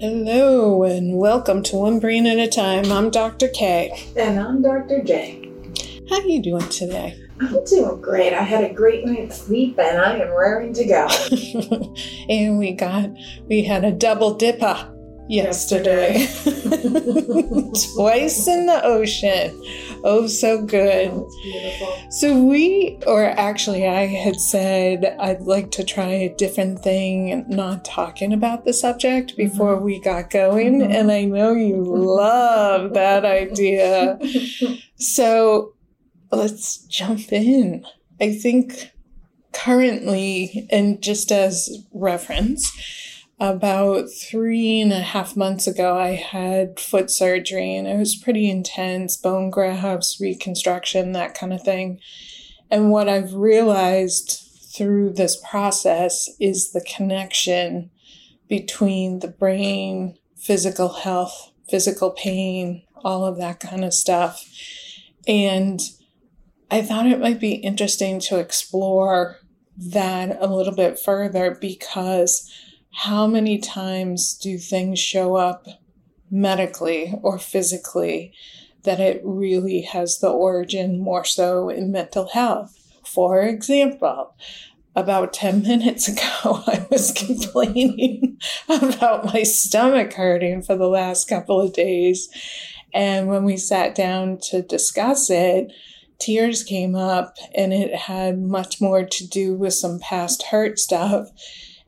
Hello and welcome to One Brain at a Time. I'm Dr. K. And I'm Dr. J. How are you doing today? I'm doing great. I had a great night's sleep and I am raring to go. and we got we had a double dipper yesterday. Twice in the ocean. Oh, so good. beautiful. So we, or actually, I had said I'd like to try a different thing, not talking about the subject before we got going, Mhm. and I know you love that idea. So let's jump in. I think currently, and just as reference, about three and a half months ago, I had foot surgery and it was pretty intense bone grafts, reconstruction, that kind of thing. And what I've realized through this process is the connection between the brain, physical health, physical pain, all of that kind of stuff. And I thought it might be interesting to explore that a little bit further because how many times do things show up medically or physically that it really has the origin more so in mental health? For example, about 10 minutes ago, I was complaining about my stomach hurting for the last couple of days. And when we sat down to discuss it, tears came up and it had much more to do with some past hurt stuff.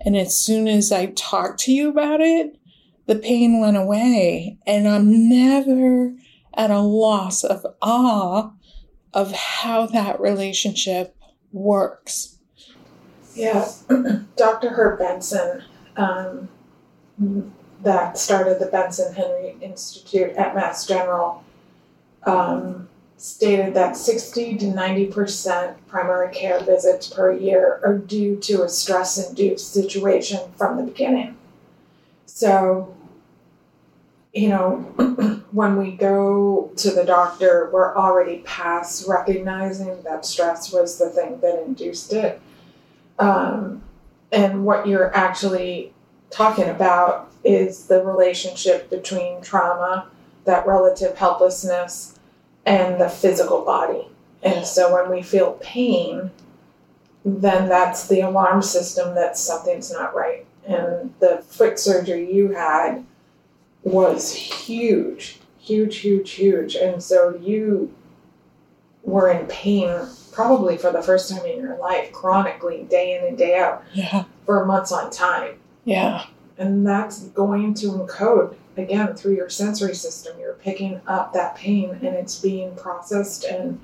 And as soon as I talked to you about it, the pain went away. And I'm never at a loss of awe of how that relationship works. Yeah, Dr. Herb Benson, um, that started the Benson Henry Institute at Mass General, um, stated that 60 to 90% primary care visits per year are due to a stress induced situation from the beginning. So, you know, when we go to the doctor, we're already past recognizing that stress was the thing that induced it. Um, and what you're actually talking about is the relationship between trauma, that relative helplessness, and the physical body. And so when we feel pain, then that's the alarm system that something's not right. And the foot surgery you had was huge, huge, huge, huge. And so you were in pain probably for the first time in your life, chronically, day in and day out, Yeah. for months on time. Yeah. And that's going to encode again through your sensory system. You're picking up that pain and it's being processed and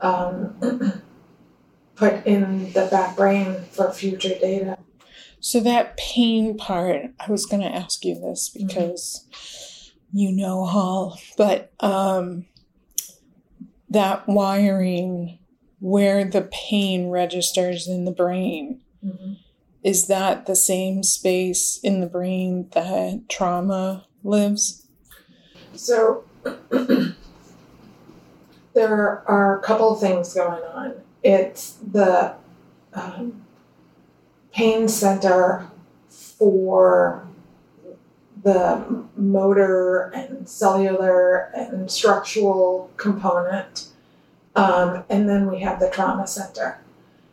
um, put in the back brain for future data. So that pain part, I was going to ask you this because you know all, but um, that wiring where the pain registers in the brain, is that the same space in the brain that trauma lives? So there are a couple of things going on. It's the um, pain center for the motor and cellular and structural component. Um, and then we have the trauma center.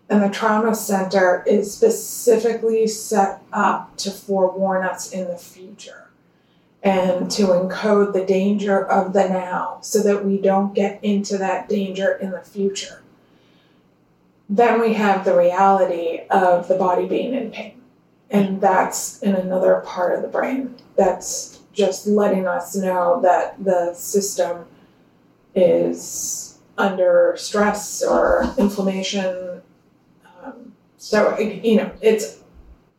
And the trauma center is specifically set up to forewarn us in the future and to encode the danger of the now so that we don't get into that danger in the future. Then we have the reality of the body being in pain. And that's in another part of the brain. That's just letting us know that the system is under stress or inflammation. So you know, it's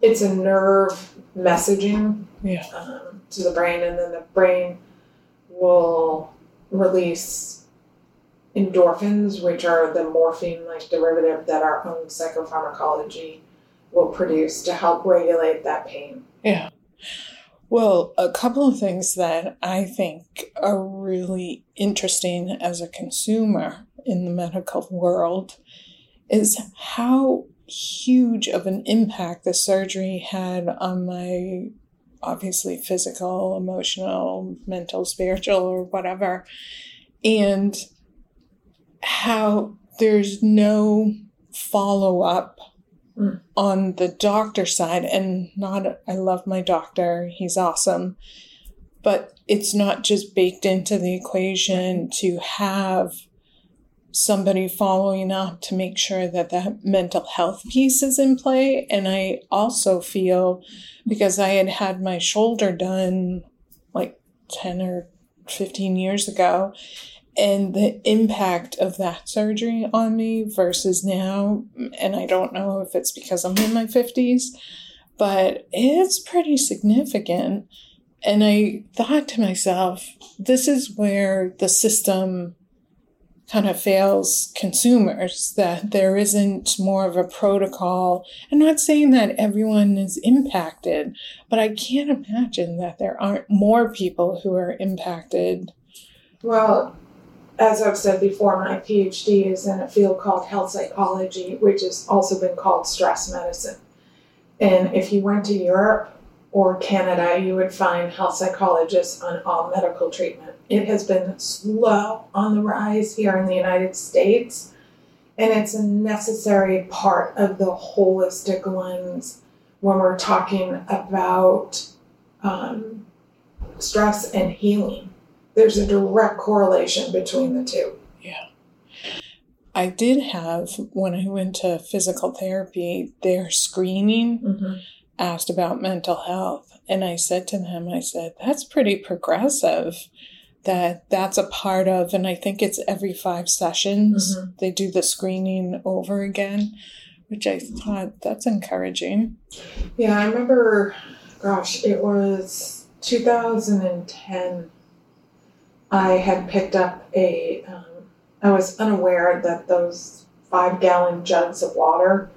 it's a nerve messaging Yeah. um, to the brain, and then the brain will release endorphins, which are the morphine like derivative that our own psychopharmacology will produce to help regulate that pain. Yeah. Well, a couple of things that I think are really interesting as a consumer in the medical world is how huge of an impact the surgery had on my obviously physical, emotional, mental, spiritual, or whatever. And how there's no follow up Mm. on the doctor side. And not, I love my doctor, he's awesome. But it's not just baked into the equation to have somebody following up to make sure that that mental health piece is in play. And I also feel because I had had my shoulder done like 10 or 15 years ago, and the impact of that surgery on me versus now, and I don't know if it's because I'm in my 50s, but it's pretty significant. And I thought to myself, this is where the system kind of fails consumers, that there isn't more of a protocol. I'm not saying that everyone is impacted, but I can't imagine that there aren't more people who are impacted. Well, as I've said before, my PhD is in a field called health psychology, which has also been called stress medicine. And if you went to Europe or Canada, you would find health psychologists on all medical treatment. It has been slow on the rise here in the United States, and it's a necessary part of the holistic lens when we're talking about um, stress and healing. There's a direct correlation between the two. Yeah. I did have, when I went to physical therapy, their screening Mm-hmm. Asked about mental health. And I said to them, I said, that's pretty progressive that that's a part of, and I think it's every five sessions Mhm. they do the screening over again, which I thought that's encouraging. Yeah, I remember, gosh, it was 2010. I had picked up a, um, I was unaware that those five gallon jugs of water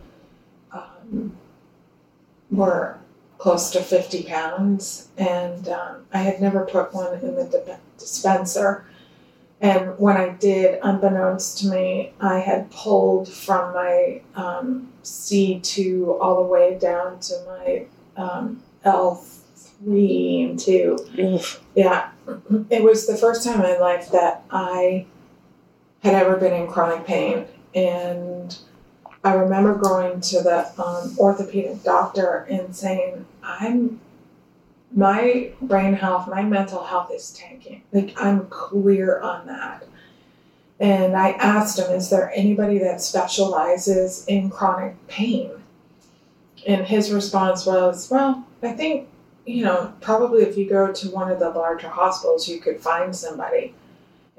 um, were close to 50 pounds, and um, I had never put one in the dip- dispenser. And when I did, unbeknownst to me, I had pulled from my um, C2 all the way down to my um, L3 and 2. Yeah, it was the first time in my life that I had ever been in chronic pain. And I remember going to the um, orthopedic doctor and saying, I'm my brain health, my mental health is tanking. Like, I'm clear on that. And I asked him, Is there anybody that specializes in chronic pain? And his response was, Well, I think, you know, probably if you go to one of the larger hospitals, you could find somebody.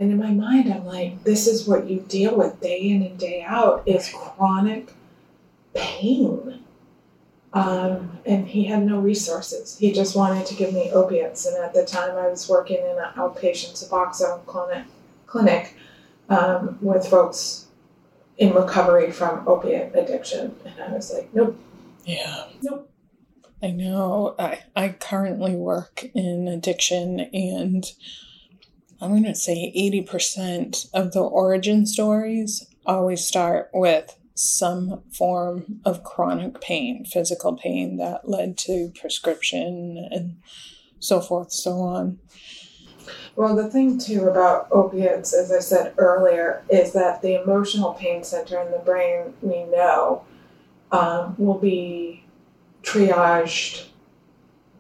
And in my mind, I'm like, this is what you deal with day in and day out is chronic pain. Um, and he had no resources. He just wanted to give me opiates. And at the time, I was working in an outpatient Suboxone clinic, clinic um, with folks in recovery from opiate addiction. And I was like, nope, Yeah. Nope. I know. I, I currently work in addiction, and I'm going to say 80% of the origin stories always start with some form of chronic pain, physical pain that led to prescription and so forth, so on. Well, the thing too about opiates, as I said earlier, is that the emotional pain center in the brain, we know, um, will be triaged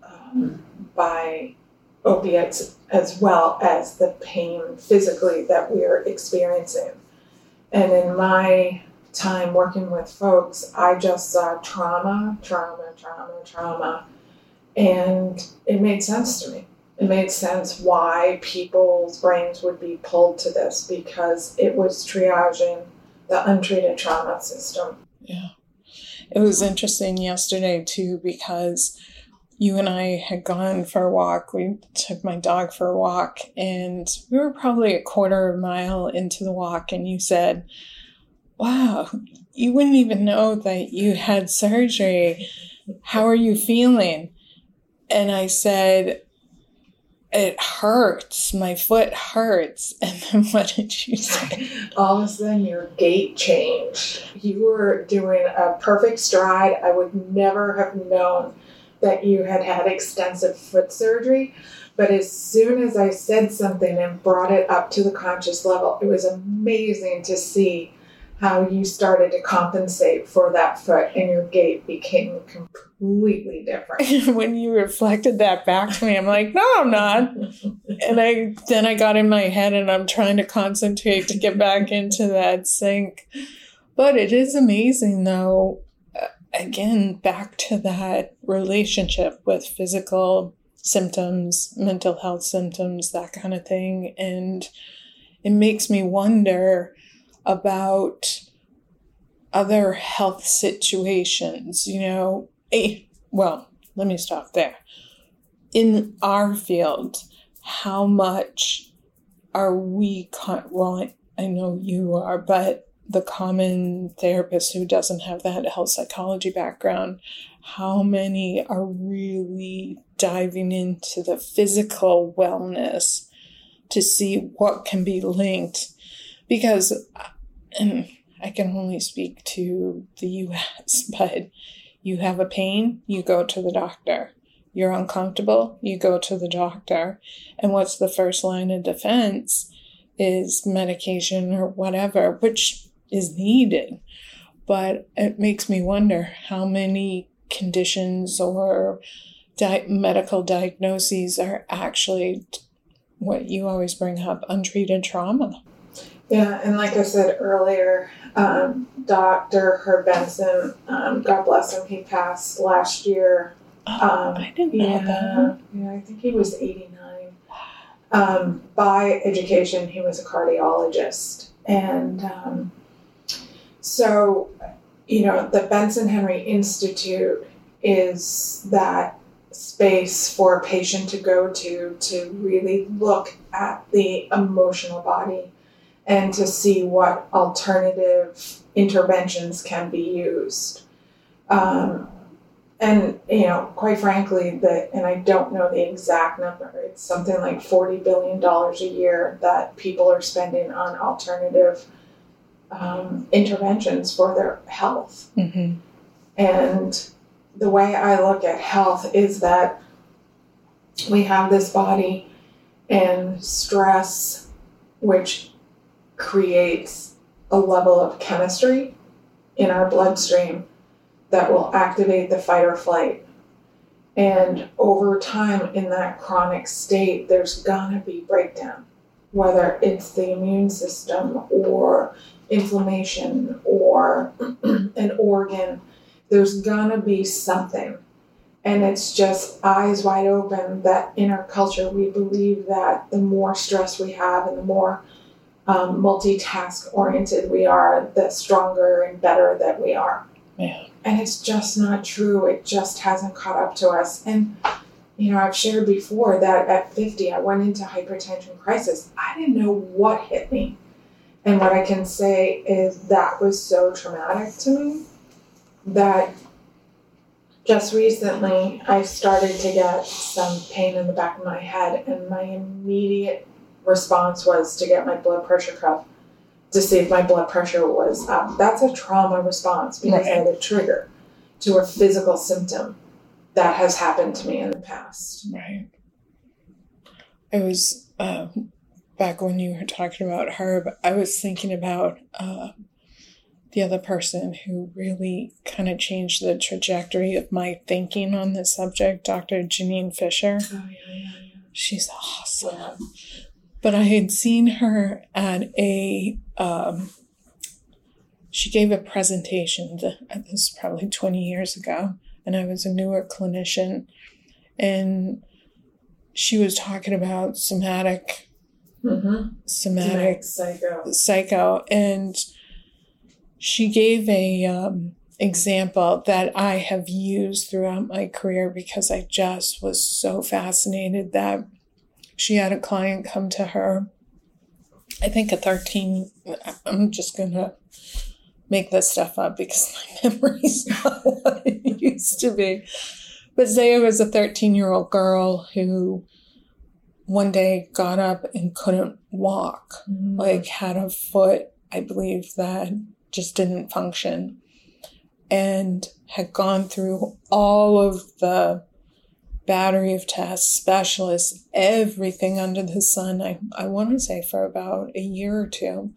um, by opiates as well as the pain physically that we are experiencing. And in my time working with folks, I just saw trauma, trauma, trauma, trauma, and it made sense to me it made sense why people's brains would be pulled to this because it was triaging the untreated trauma system. Yeah. It was interesting yesterday too because you and I had gone for a walk. We took my dog for a walk and we were probably a quarter of a mile into the walk and you said, Wow, you wouldn't even know that you had surgery. How are you feeling? And I said, It hurts. My foot hurts. And then what did you say? All of a sudden, your gait changed. You were doing a perfect stride. I would never have known that you had had extensive foot surgery. But as soon as I said something and brought it up to the conscious level, it was amazing to see how you started to compensate for that foot and your gait became completely different. when you reflected that back to me, I'm like, no, I'm not. and I then I got in my head and I'm trying to concentrate to get back into that sync. But it is amazing though, again, back to that relationship with physical symptoms, mental health symptoms, that kind of thing. And it makes me wonder about other health situations, you know, a, well, let me stop there. In our field, how much are we, con- well, I, I know you are, but the common therapist who doesn't have that health psychology background, how many are really diving into the physical wellness to see what can be linked? Because, and I can only speak to the US, but you have a pain, you go to the doctor. You're uncomfortable, you go to the doctor. And what's the first line of defense is medication or whatever, which is needed. But it makes me wonder how many conditions or di- medical diagnoses are actually what you always bring up untreated trauma. Yeah, and like I said earlier, um, Dr. Herb Benson, um, God bless him, he passed last year. Oh, um, I didn't know yeah, that. Yeah, I think he was 89. Um, by education, he was a cardiologist. And um, so, you know, the Benson Henry Institute is that space for a patient to go to to really look at the emotional body and to see what alternative interventions can be used. Um, and you know, quite frankly, the and I don't know the exact number. It's something like forty billion dollars a year that people are spending on alternative um, interventions for their health. Mm-hmm. And the way I look at health is that we have this body and stress, which creates a level of chemistry in our bloodstream that will activate the fight or flight. And over time, in that chronic state, there's gonna be breakdown, whether it's the immune system or inflammation or an organ, there's gonna be something. And it's just eyes wide open that in our culture, we believe that the more stress we have and the more um, multitask oriented we are, the stronger and better that we are. Yeah. And it's just not true. It just hasn't caught up to us. And, you know, I've shared before that at 50, I went into hypertension crisis. I didn't know what hit me. And what I can say is that was so traumatic to me that just recently I started to get some pain in the back of my head, and my immediate response was to get my blood pressure cuff to see if my blood pressure was up. That's a trauma response because I had a trigger to a physical symptom that has happened to me in the past. Right. I was uh, back when you were talking about Herb. I was thinking about uh, the other person who really kind of changed the trajectory of my thinking on this subject, Dr. Janina Fisher. Oh, yeah, yeah, yeah. She's awesome. But I had seen her at a, um, she gave a presentation, that, this was probably 20 years ago, and I was a newer clinician. And she was talking about somatic, Mm-hmm. somatic psycho. psycho and she gave a um, example that i have used throughout my career because i just was so fascinated that she had a client come to her i think a 13 i'm just gonna make this stuff up because my memory's not what it used to be but say it was a 13 year old girl who one day got up and couldn't walk mm-hmm. like had a foot i believe that just didn't function and had gone through all of the battery of tests, specialists, everything under the sun. I, I want to say for about a year or two.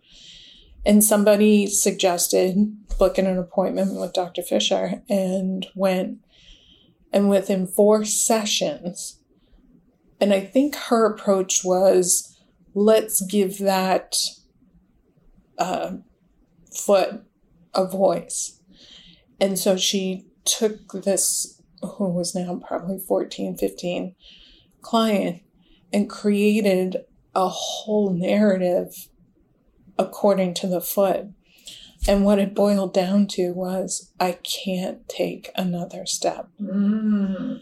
And somebody suggested booking an appointment with Dr. Fisher and went. And within four sessions, and I think her approach was let's give that uh, foot a voice. And so she took this who was now probably 14, 15 client and created a whole narrative according to the foot. And what it boiled down to was, I can't take another step. Mm.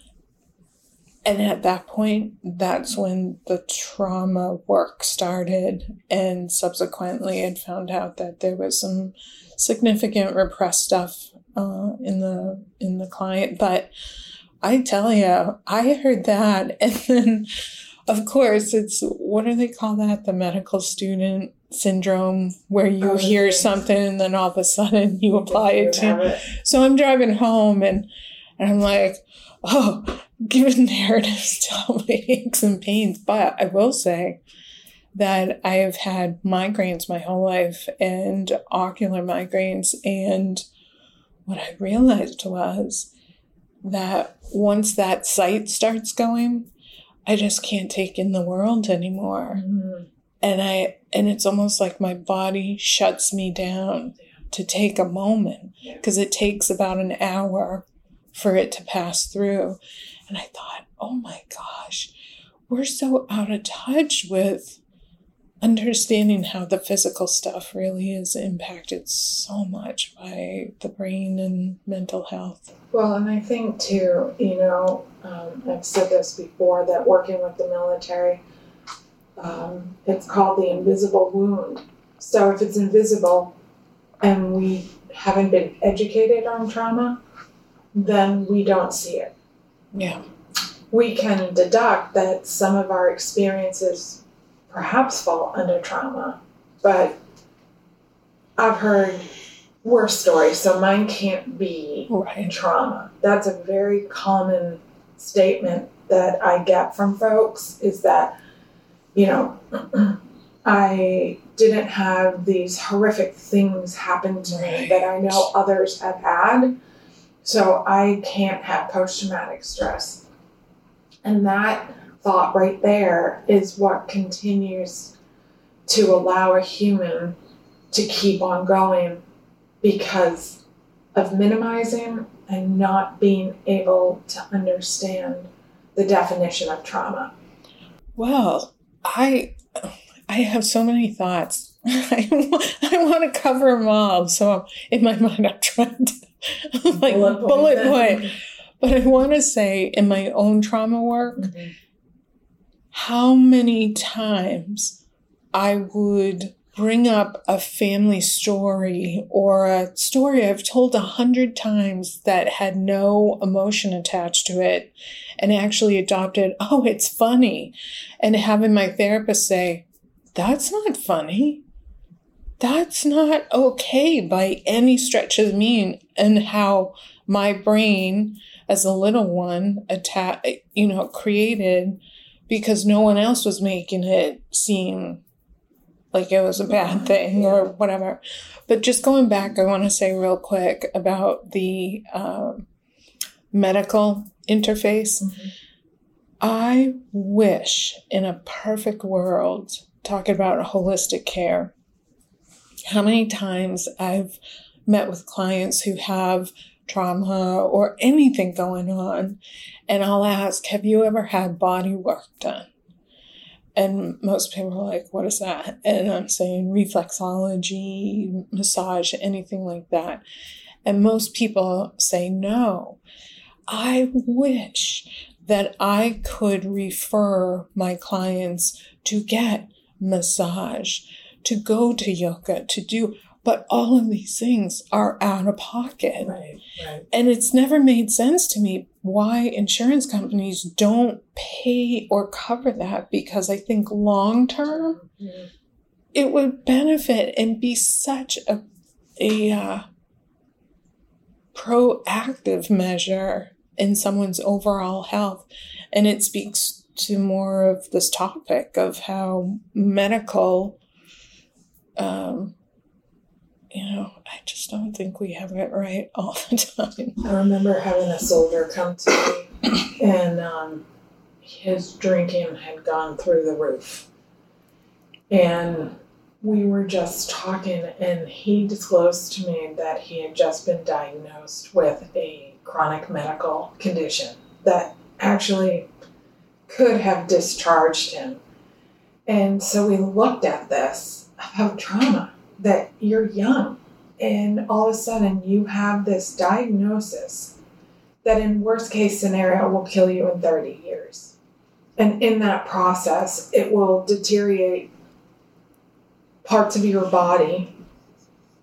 And at that point, that's when the trauma work started. And subsequently, I found out that there was some significant repressed stuff uh, in the in the client. But I tell you, I heard that, and then of course it's what do they call that? The medical student syndrome, where you Oh, hear yes. something and then all of a sudden you apply it to. it. So I'm driving home and and I'm like, oh, given all my aches and pains. But I will say that I have had migraines my whole life and ocular migraines. And what I realized was that once that sight starts going, I just can't take in the world anymore. Mm. And I and it's almost like my body shuts me down to take a moment because it takes about an hour for it to pass through. And I thought, oh my gosh, we're so out of touch with understanding how the physical stuff really is impacted so much by the brain and mental health. Well, and I think too, you know, um, I've said this before that working with the military, um, it's called the invisible wound. So if it's invisible and we haven't been educated on trauma, then we don't see it. Yeah. We can deduct that some of our experiences perhaps fall under trauma, but I've heard worse stories, so mine can't be Right. trauma. That's a very common statement that I get from folks is that, you know, I didn't have these horrific things happen to me that I know others have had, so I can't have post traumatic stress. And that thought right there is what continues to allow a human to keep on going because of minimizing and not being able to understand the definition of trauma. Well, I I have so many thoughts. I, want to cover them all. So in my mind, I'm trying to like Bullet bullet, point. But I want to say, in my own trauma work, mm-hmm. how many times I would bring up a family story or a story I've told a hundred times that had no emotion attached to it and actually adopted, oh, it's funny. And having my therapist say, that's not funny. That's not okay by any stretch of the mean. And how my brain, as a little one, atta- you know, created because no one else was making it seem like it was a bad thing or whatever. But just going back, I want to say real quick about the um, medical interface. I wish in a perfect world, talking about holistic care, how many times I've met with clients who have trauma or anything going on, and I'll ask, Have you ever had body work done? And most people are like, What is that? And I'm saying reflexology, massage, anything like that. And most people say no. I wish that I could refer my clients to get massage, to go to yoga, to do, but all of these things are out of pocket. Right, right. And it's never made sense to me why insurance companies don't pay or cover that because I think long term it would benefit and be such a, a uh, proactive measure in someone's overall health. And it speaks to more of this topic of how medical, um, you know, I just don't think we have it right all the time. I remember having a soldier come to me, and um, his drinking had gone through the roof. And we were just talking, and he disclosed to me that he had just been diagnosed with a chronic medical condition that actually could have discharged him. And so we looked at this about trauma that you're young, and all of a sudden you have this diagnosis that, in worst case scenario, will kill you in 30 years. And in that process, it will deteriorate parts of your body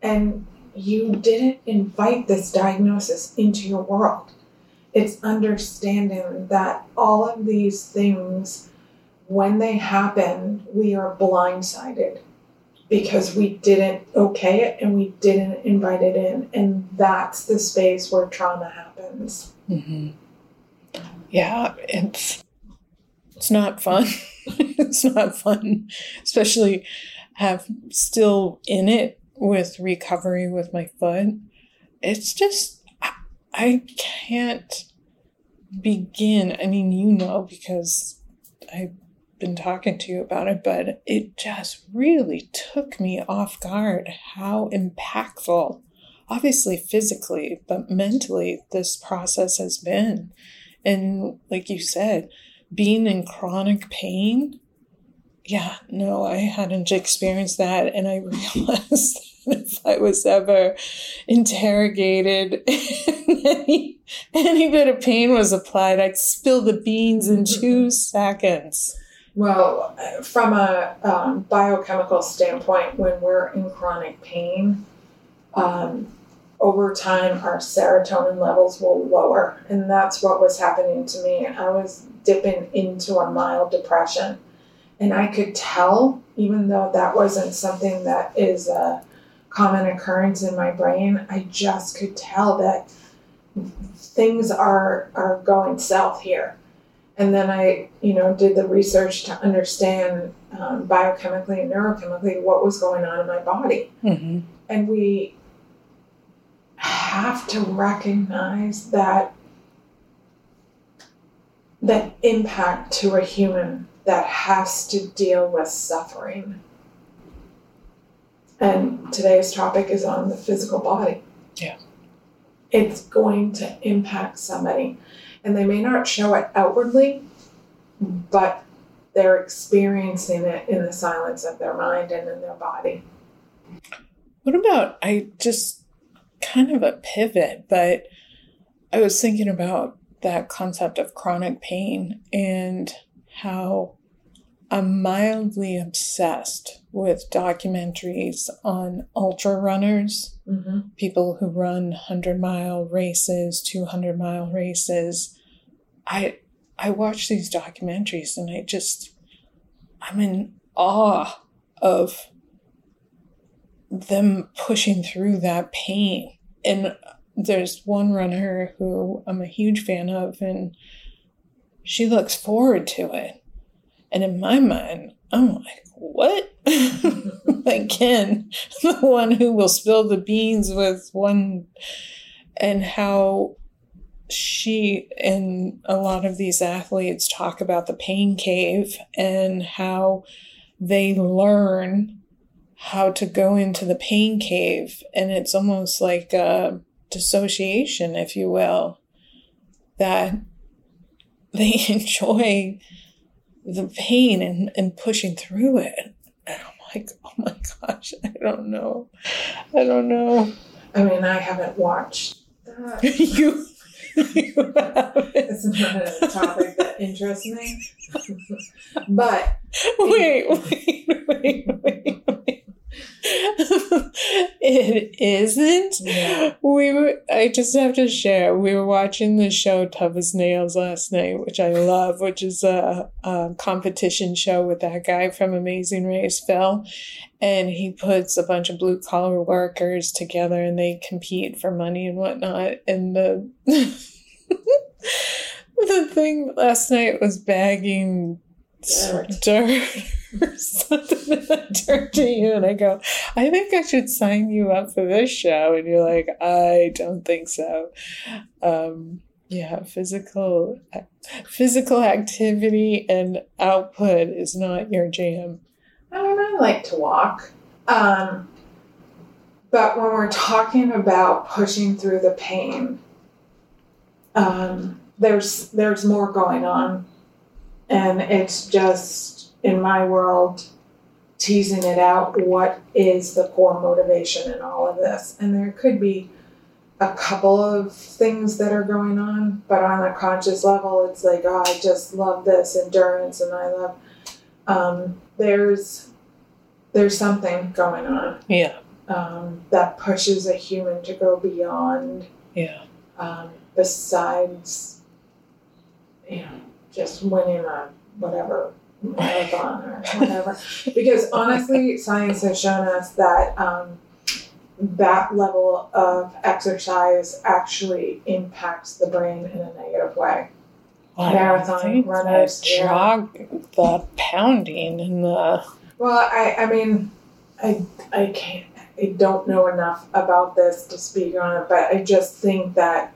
and you didn't invite this diagnosis into your world. It's understanding that all of these things, when they happen, we are blindsided because we didn't okay it and we didn't invite it in. And that's the space where trauma happens. Mm-hmm. Yeah, it's it's not fun. it's not fun, especially have still in it with recovery with my foot. It's just, I I can't begin. I mean, you know, because I've been talking to you about it, but it just really took me off guard how impactful, obviously physically, but mentally, this process has been. And like you said, being in chronic pain yeah, no, I hadn't experienced that. And I realized that if I was ever interrogated any, any bit of pain was applied, I'd spill the beans in two seconds. Well, from a um, biochemical standpoint, when we're in chronic pain, um, over time our serotonin levels will lower. And that's what was happening to me. I was dipping into a mild depression and I could tell, even though that wasn't something that is a common occurrence in my brain, I just could tell that things are are going south here. And then I, you know, did the research to understand um, biochemically and neurochemically what was going on in my body. Mm-hmm. And we have to recognize that that impact to a human that has to deal with suffering. And today's topic is on the physical body. Yeah. It's going to impact somebody. And they may not show it outwardly, but they're experiencing it in the silence of their mind and in their body. What about, I just kind of a pivot, but I was thinking about that concept of chronic pain and how I'm mildly obsessed with documentaries on ultra runners, mm-hmm. people who run 100 mile races, 200 mile races. I I watch these documentaries and I just I'm in awe of them pushing through that pain. And there's one runner who I'm a huge fan of and she looks forward to it and in my mind, I'm like, what? like Ken, the one who will spill the beans with one, and how she and a lot of these athletes talk about the pain cave and how they learn how to go into the pain cave. And it's almost like a dissociation, if you will, that they enjoy the pain and, and pushing through it. And I'm like, oh my gosh, I don't know. I don't know. I mean, I haven't watched that. you, It's not a topic that interests me. but. Wait, wait, wait, wait, wait. It isn't. Yeah. We were. I just have to share. We were watching the show Tough as Nails last night, which I love, which is a, a competition show with that guy from Amazing Race, Phil, and he puts a bunch of blue collar workers together, and they compete for money and whatnot. And the the thing last night was bagging Dirt. dirt something. And I turned to you and I go, I think I should sign you up for this show. And you're like, I don't think so. Um, yeah, physical physical activity and output is not your jam. I don't know, I like to walk. Um, but when we're talking about pushing through the pain, um, there's there's more going on, and it's just in my world teasing it out. What is the core motivation in all of this? And there could be a couple of things that are going on, but on a conscious level, it's like, oh, I just love this endurance, and I love. Um, there's there's something going on Yeah, um, that pushes a human to go beyond yeah, um, besides you know just winning a whatever marathon or whatever because honestly science has shown us that um, that level of exercise actually impacts the brain in a negative way Well, Marathon runners, the yeah. jog, the pounding and the Well, I, I mean, I, I can't, I don't know enough about this to speak on it, but I just think that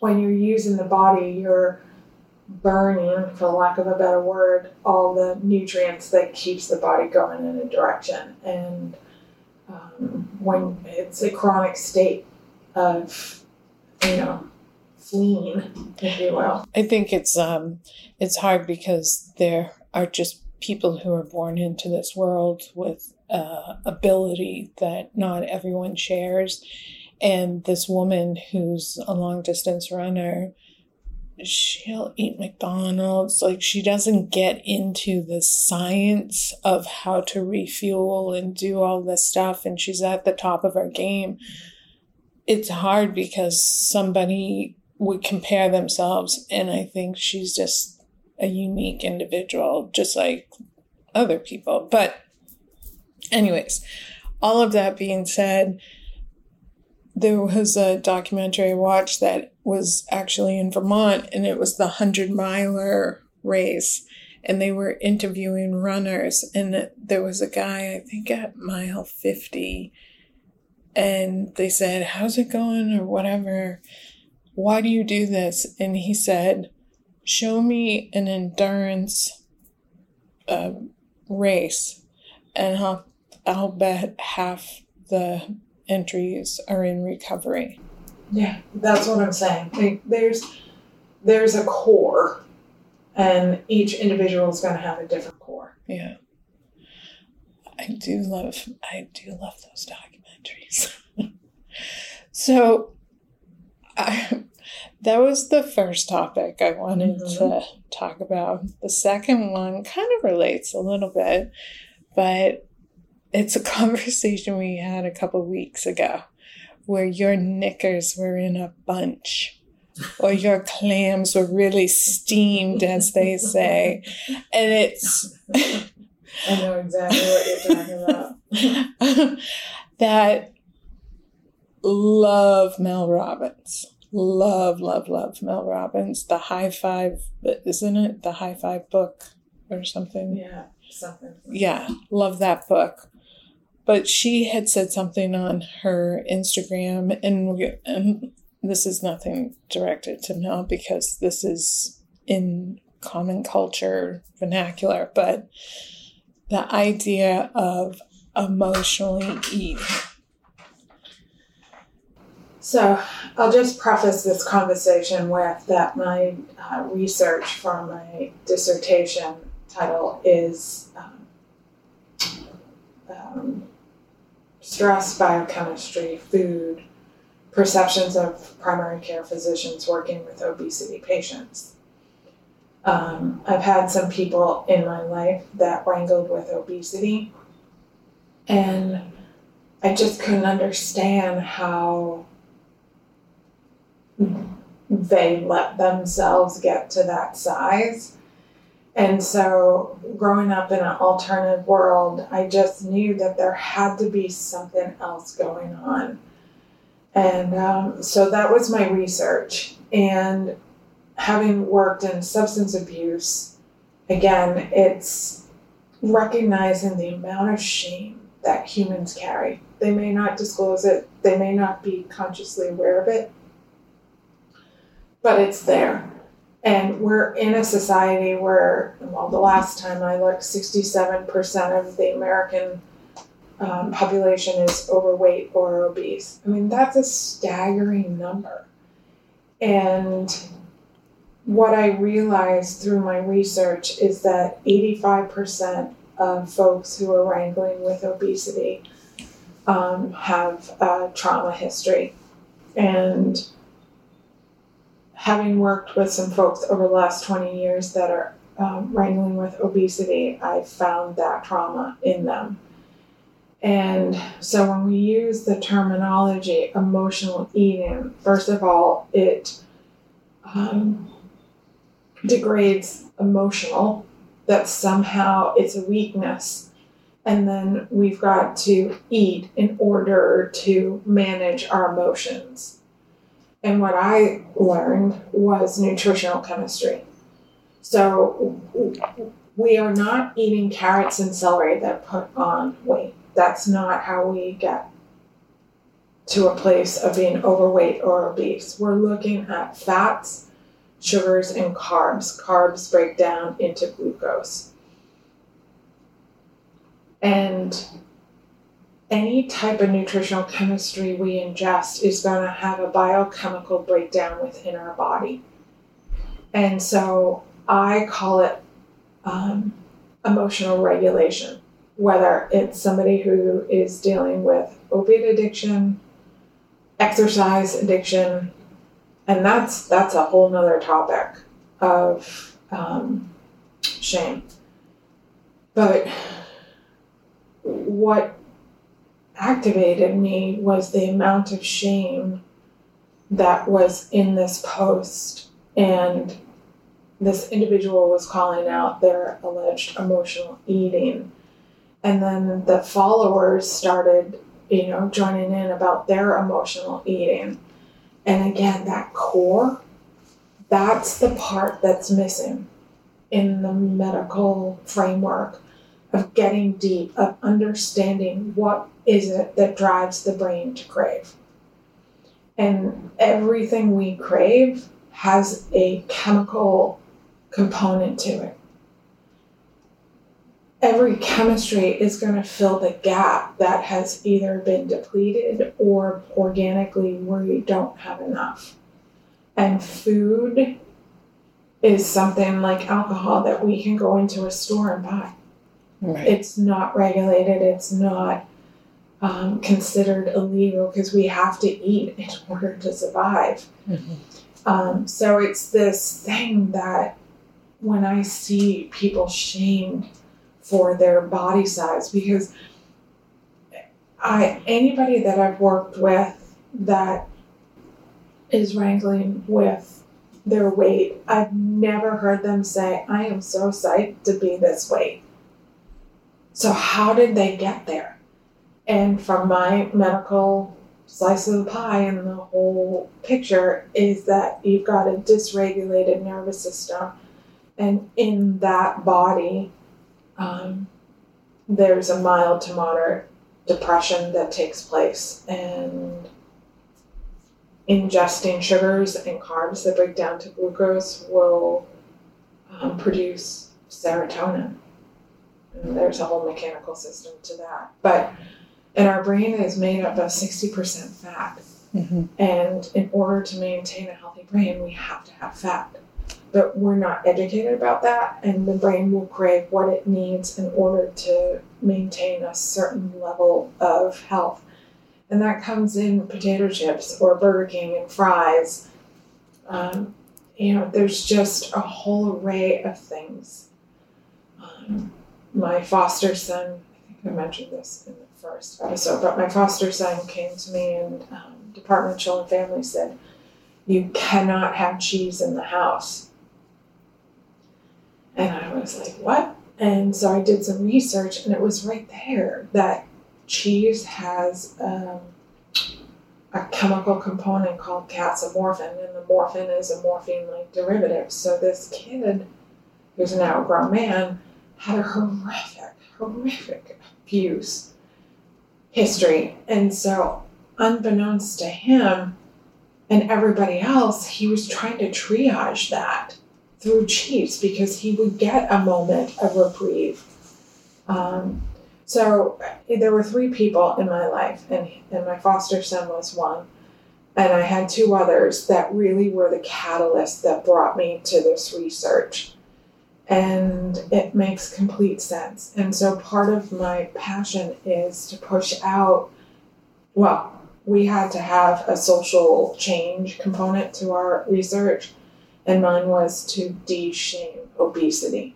when you're using the body, you're burning, for lack of a better word, all the nutrients that keeps the body going in a direction. And um, when it's a chronic state of, you know, fleeing, if you will. I think it's um it's hard because there are just people who are born into this world with uh, ability that not everyone shares, and this woman who's a long distance runner, she'll eat McDonald's. Like she doesn't get into the science of how to refuel and do all this stuff, and she's at the top of her game. It's hard because somebody would compare themselves and i think she's just a unique individual just like other people but anyways all of that being said there was a documentary i watched that was actually in vermont and it was the 100 miler race and they were interviewing runners and there was a guy i think at mile 50 and they said how's it going or whatever why do you do this? And he said, show me an endurance uh, race, and I'll, I'll bet half the entries are in recovery. Yeah, that's what I'm saying. Like, there's there's a core, and each individual is going to have a different core. Yeah. I do love I do love those documentaries. so I, that was the first topic I wanted Mhm. to talk about. The second one kind of relates a little bit, but it's a conversation we had a couple weeks ago where your knickers were in a bunch or your clams were really steamed, as they say. And it's I know exactly what you're talking about. that love Mel Robbins. Love, love, love Mel Robbins. The high five, isn't it? The high five book or something. Yeah, something. Yeah, love that book. But she had said something on her Instagram, and, and this is nothing directed to Mel because this is in common culture vernacular, but the idea of emotionally eating. So I'll just preface this conversation with that my uh, research for my dissertation title is um, um, stress biochemistry, food, perceptions of primary care physicians working with obesity patients. Um, I've had some people in my life that wrangled with obesity, and I just couldn't understand how they let themselves get to that size. And so, growing up in an alternative world, I just knew that there had to be something else going on. And um, so that was my research. And having worked in substance abuse, again, it's recognizing the amount of shame that humans carry. They may not disclose it, they may not be consciously aware of it, but it's there. And we're in a society where, well, the last time I looked, 67% of the American um, population is overweight or obese. I mean, that's a staggering number. And what I realized through my research is that 85% of folks who are wrangling with obesity um, have a trauma history. And having worked with some folks over the last 20 years that are um, wrangling with obesity, I found that trauma in them. And so when we use the terminology emotional eating, first of all, it um, degrades emotional, that somehow it's a weakness. And then we've got to eat in order to manage our emotions. And what I learned was nutritional chemistry. So we are not eating carrots and celery that put on weight. That's not how we get to a place of being overweight or obese. We're looking at fats, sugars, and carbs. Carbs break down into glucose. And any type of nutritional chemistry we ingest is going to have a biochemical breakdown within our body. And so I call it um, emotional regulation, whether it's somebody who is dealing with opiate addiction, exercise addiction, and that's that's a whole nother topic of um, shame. But what activated me was the amount of shame that was in this post. And this individual was calling out their alleged emotional eating. And then the followers started you know joining in about their emotional eating. And again that core that's the part that's missing in the medical framework of getting deep of understanding what is it that drives the brain to crave and everything we crave has a chemical component to it. Every chemistry is going to fill the gap that has either been depleted or organically where you don't have enough. And food is something like alcohol that we can go into a store and buy. Right. It's not regulated, it's not um, considered illegal because we have to eat in order to survive. Mm-hmm. Um, so it's this thing that when I see people shamed for their body size, because I anybody that I've worked with that is wrangling with their weight, I've never heard them say, I am so psyched to be this weight. So, how did they get there? And from my medical slice of the pie and the whole picture is that you've got a dysregulated nervous system and in that body, um, there's a mild to moderate depression that takes place, and ingesting sugars and carbs that break down to glucose will um, produce serotonin. And there's a whole mechanical system to that. But and our brain is made up of 60% fat. Mm-hmm. And in order to maintain a healthy brain, we have to have fat but we're not educated about that, and the brain will crave what it needs in order to maintain a certain level of health. And that comes in potato chips or Burger King and fries. Um, you know, there's just a whole array of things. Um, my foster son, I think I mentioned this in the first episode, but my foster son came to me and um, Department of Children and Family said, You cannot have cheese in the house and I was like, what? And so I did some research, and it was right there that cheese has um, a chemical component called casomorphin, and the morphin is a morphine like derivative. So this kid, who's a now grown man, had a horrific, horrific abuse history. And so, unbeknownst to him and everybody else, he was trying to triage that through Chiefs because he would get a moment of reprieve. Um, so there were three people in my life, and, and my foster son was one. And I had two others that really were the catalyst that brought me to this research. And it makes complete sense. And so part of my passion is to push out, well, we had to have a social change component to our research, and mine was to de shame obesity.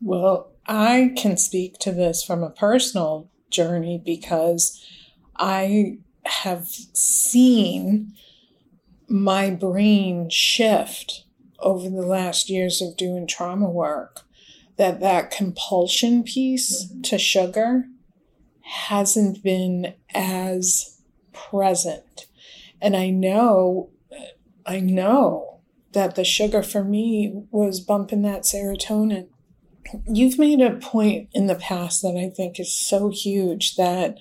Well, I can speak to this from a personal journey because I have seen my brain shift over the last years of doing trauma work that that compulsion piece mm-hmm. to sugar hasn't been as present and i know i know that the sugar for me was bumping that serotonin you've made a point in the past that I think is so huge that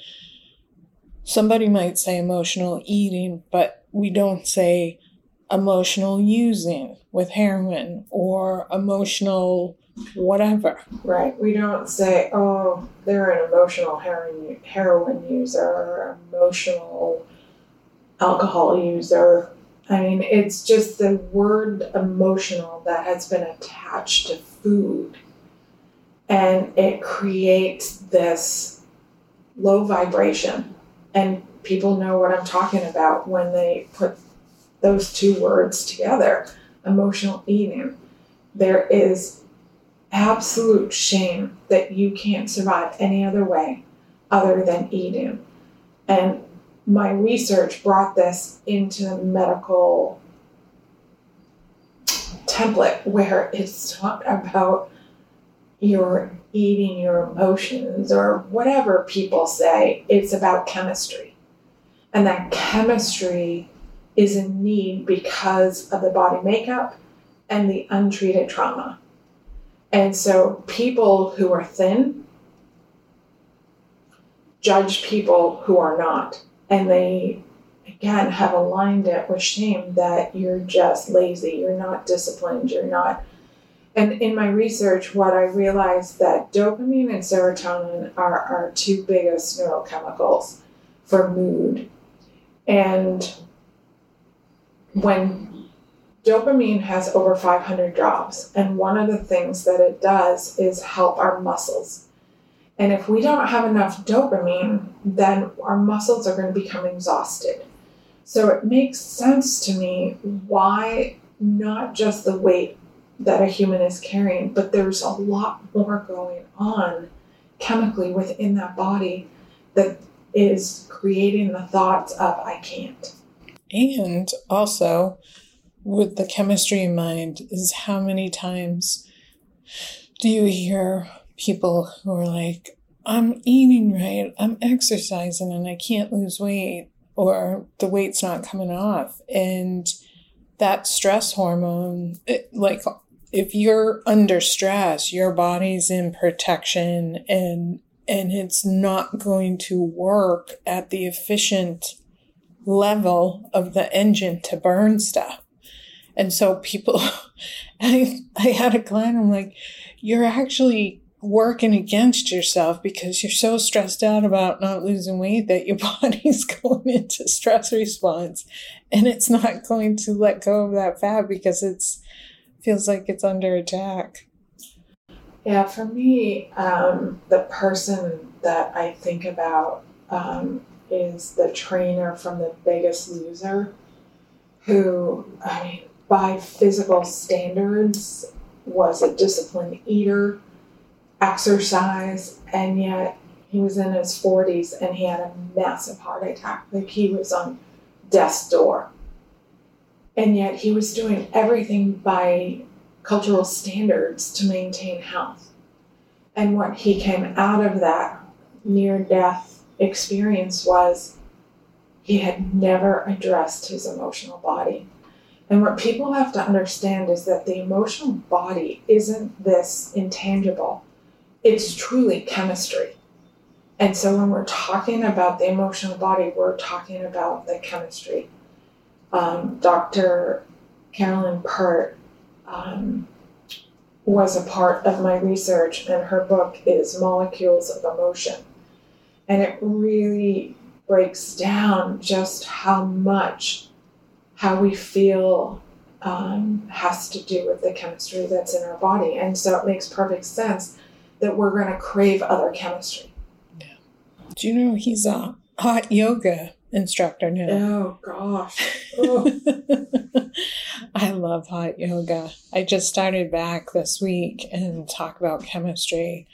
somebody might say emotional eating, but we don't say emotional using with heroin or emotional whatever. Right. We don't say, oh, they're an emotional heroin, heroin user emotional alcohol user. I mean, it's just the word emotional that has been attached to food and it creates this low vibration and people know what i'm talking about when they put those two words together emotional eating there is absolute shame that you can't survive any other way other than eating and my research brought this into the medical template where it's not about you're eating your emotions or whatever people say. It's about chemistry. And that chemistry is in need because of the body makeup and the untreated trauma. And so people who are thin judge people who are not. And they, again, have aligned it with shame that you're just lazy, you're not disciplined, you're not and in my research, what I realized that dopamine and serotonin are our two biggest neurochemicals for mood. And when dopamine has over 500 jobs, and one of the things that it does is help our muscles. And if we don't have enough dopamine, then our muscles are going to become exhausted. So it makes sense to me why not just the weight that a human is carrying, but there's a lot more going on chemically within that body that is creating the thoughts of I can't. And also, with the chemistry in mind, is how many times do you hear people who are like, I'm eating right, I'm exercising, and I can't lose weight, or the weight's not coming off. And that stress hormone, it, like if you're under stress, your body's in protection and and it's not going to work at the efficient level of the engine to burn stuff. And so people I I had a client, I'm like, you're actually working against yourself because you're so stressed out about not losing weight that your body's going into stress response and it's not going to let go of that fat because it's feels like it's under attack. Yeah, for me, um, the person that I think about um, is the trainer from The Biggest Loser, who, I mean, by physical standards, was a disciplined eater, exercise, and yet he was in his 40s and he had a massive heart attack. Like he was on death's door and yet he was doing everything by cultural standards to maintain health. And what he came out of that near death experience was he had never addressed his emotional body. And what people have to understand is that the emotional body isn't this intangible, it's truly chemistry. And so when we're talking about the emotional body, we're talking about the chemistry. Um, Dr. Carolyn Pert um, was a part of my research, and her book is Molecules of Emotion. And it really breaks down just how much how we feel um, has to do with the chemistry that's in our body. And so it makes perfect sense that we're going to crave other chemistry. Yeah. Do you know he's a hot yoga instructor now? Oh, gosh. Oh. I love hot yoga. I just started back this week and talk about chemistry.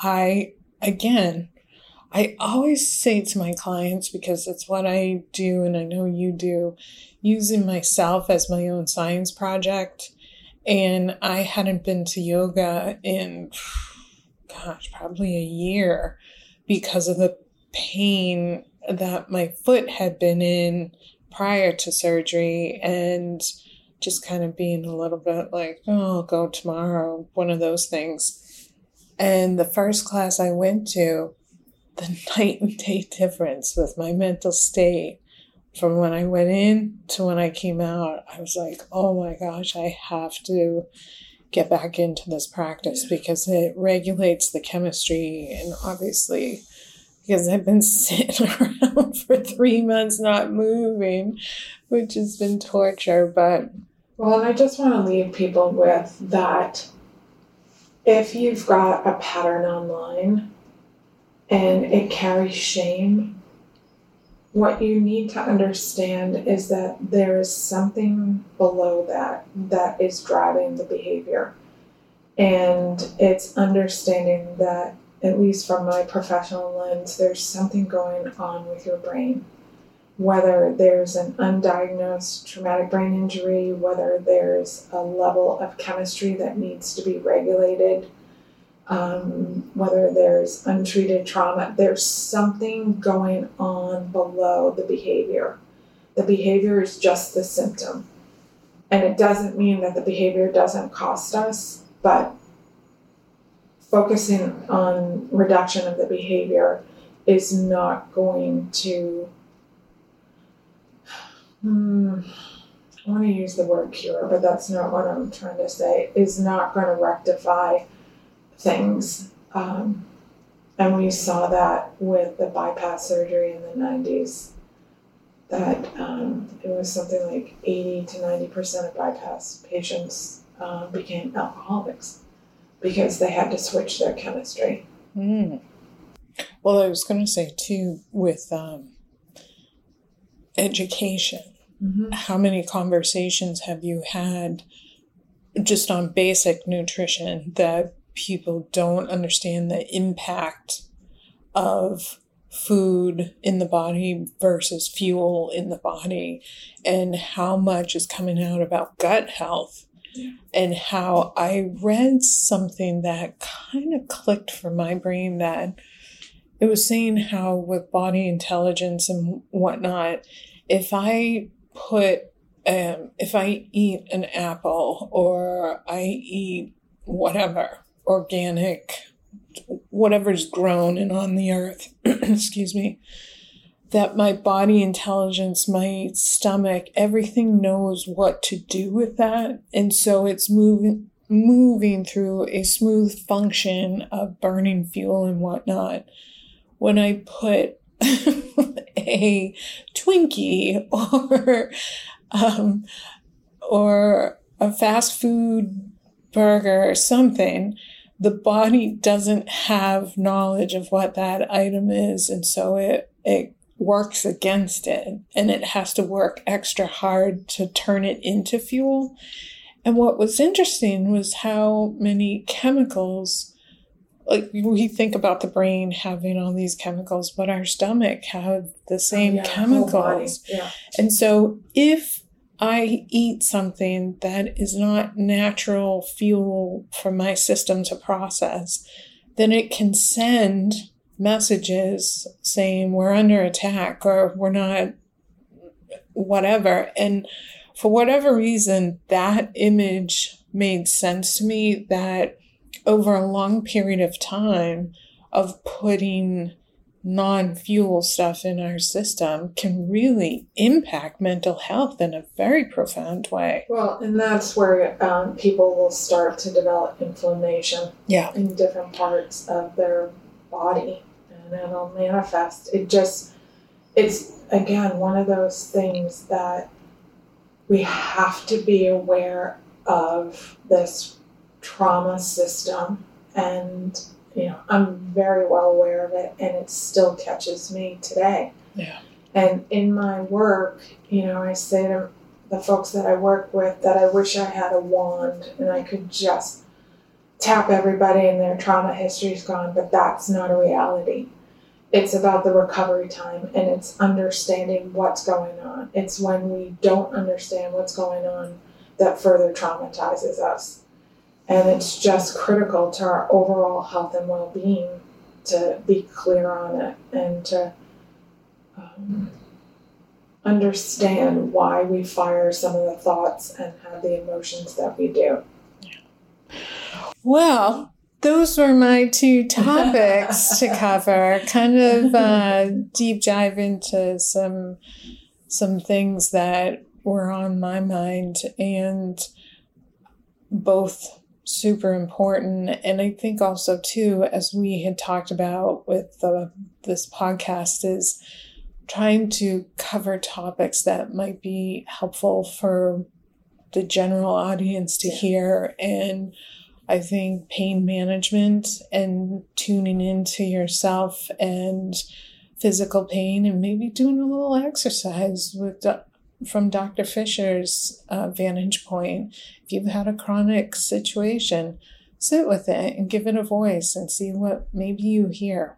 I, again, I always say to my clients, because it's what I do and I know you do, using myself as my own science project. And I hadn't been to yoga in, gosh, probably a year because of the pain that my foot had been in prior to surgery and just kind of being a little bit like, oh, I'll go tomorrow, one of those things. And the first class I went to, the night and day difference with my mental state from when I went in to when I came out, I was like, oh my gosh, I have to get back into this practice because it regulates the chemistry and obviously because I've been sitting around for three months not moving, which has been torture. But well, I just want to leave people with that if you've got a pattern online and it carries shame, what you need to understand is that there is something below that that is driving the behavior. And it's understanding that, at least from my professional lens, there's something going on with your brain. Whether there's an undiagnosed traumatic brain injury, whether there's a level of chemistry that needs to be regulated, um, whether there's untreated trauma, there's something going on below the behavior. The behavior is just the symptom. And it doesn't mean that the behavior doesn't cost us, but focusing on reduction of the behavior is not going to. Hmm, I want to use the word cure, but that's not what I'm trying to say, is not going to rectify things. Um, and we saw that with the bypass surgery in the 90s, that um, it was something like 80 to 90% of bypass patients uh, became alcoholics because they had to switch their chemistry. Mm. Well, I was going to say too, with um, education, mm-hmm. how many conversations have you had just on basic nutrition that people don't understand the impact of food in the body versus fuel in the body and how much is coming out about gut health yeah. and how I read something that kind of clicked for my brain that it was saying how with body intelligence and whatnot, if I put um, if I eat an apple or I eat whatever organic, whatever's grown and on the earth, excuse me, that my body intelligence, my stomach, everything knows what to do with that. And so it's moving moving through a smooth function of burning fuel and whatnot. When I put a Twinkie or um, or a fast food burger or something, the body doesn't have knowledge of what that item is and so it it works against it and it has to work extra hard to turn it into fuel and what was interesting was how many chemicals like we think about the brain having all these chemicals but our stomach have the same oh, yeah, chemicals yeah. and so if I eat something that is not natural fuel for my system to process, then it can send messages saying we're under attack or we're not whatever. And for whatever reason, that image made sense to me that over a long period of time of putting non fuel stuff in our system can really impact mental health in a very profound way. Well, and that's where um, people will start to develop inflammation Yeah. in different parts of their body and it'll manifest. It just, it's again one of those things that we have to be aware of this trauma system and you know i'm very well aware of it and it still catches me today. Yeah. and in my work you know i say to the folks that i work with that i wish i had a wand and i could just tap everybody and their trauma history is gone but that's not a reality. It's about the recovery time and it's understanding what's going on. It's when we don't understand what's going on that further traumatizes us and it's just critical to our overall health and well-being to be clear on it and to um, understand why we fire some of the thoughts and have the emotions that we do Well, those were my two topics to cover. Kind of uh, deep dive into some some things that were on my mind, and both super important. And I think also too, as we had talked about with the, this podcast, is trying to cover topics that might be helpful for the general audience to Yeah. hear and I think pain management and tuning into yourself and physical pain and maybe doing a little exercise with from Dr. Fisher's uh, vantage point. If you've had a chronic situation, sit with it and give it a voice and see what maybe you hear.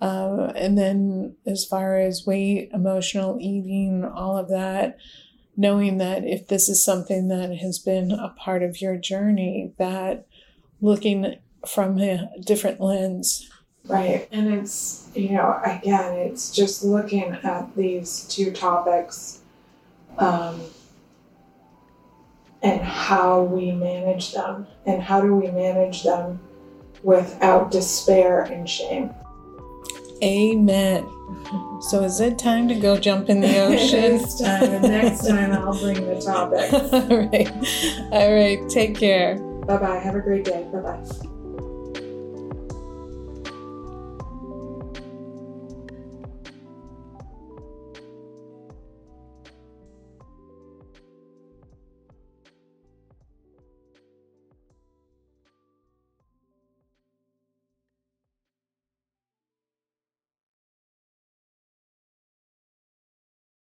Uh, and then, as far as weight, emotional eating, all of that, knowing that if this is something that has been a part of your journey, that looking from a different lens. Right. And it's, you know, again, it's just looking at these two topics um, and how we manage them. And how do we manage them without despair and shame? Amen. So, is it time to go jump in the ocean? This time, and next time I'll bring the topic. All right. All right. Take care. Bye bye. Have a great day. Bye bye.